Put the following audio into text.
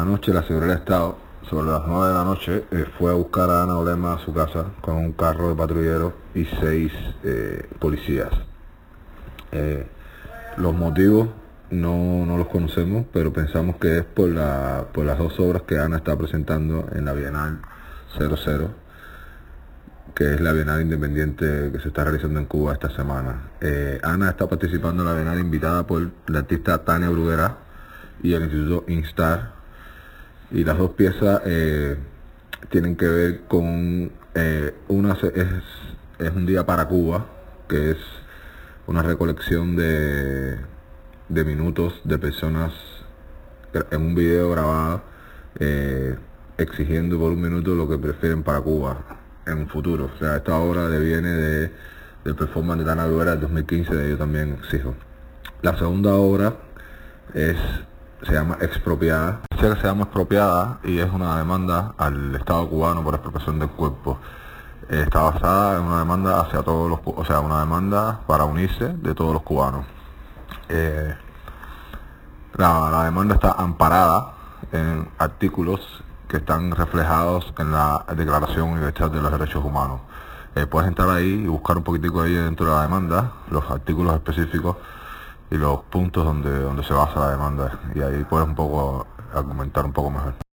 Anoche la seguridad del Estado, sobre las 9 de la noche, eh, fue a buscar a Ana Olema a su casa con un carro de patrullero y seis eh, policías. Eh, los motivos no, no los conocemos, pero pensamos que es por, la, por las dos obras que Ana está presentando en la Bienal 00, que es la Bienal Independiente que se está realizando en Cuba esta semana. Ana está participando en la Bienal invitada por la artista Tania Bruguera y el Instituto Instar y las dos piezas eh, tienen que ver con eh, una es, es, un día para Cuba que es una recolección de, de minutos de personas en un video grabado eh, exigiendo por un minuto lo que prefieren para Cuba en un futuro. O sea, esta obra deviene de, del performance de Dana Luera del 2015 de Yo también exijo. La segunda obra es se llama expropiada. Se llama expropiada y es una demanda al Estado cubano por expropiación del cuerpo. Está basada en una demanda hacia todos los, o sea, una demanda para unirse de todos los cubanos. Eh, la, demanda está amparada en artículos que están reflejados en la Declaración Universal de los Derechos Humanos. Eh, puedes entrar ahí y buscar un poquitico ahí dentro de la demanda, los artículos específicos y los puntos donde, donde se basa la demanda y ahí puedes un poco argumentar un poco mejor.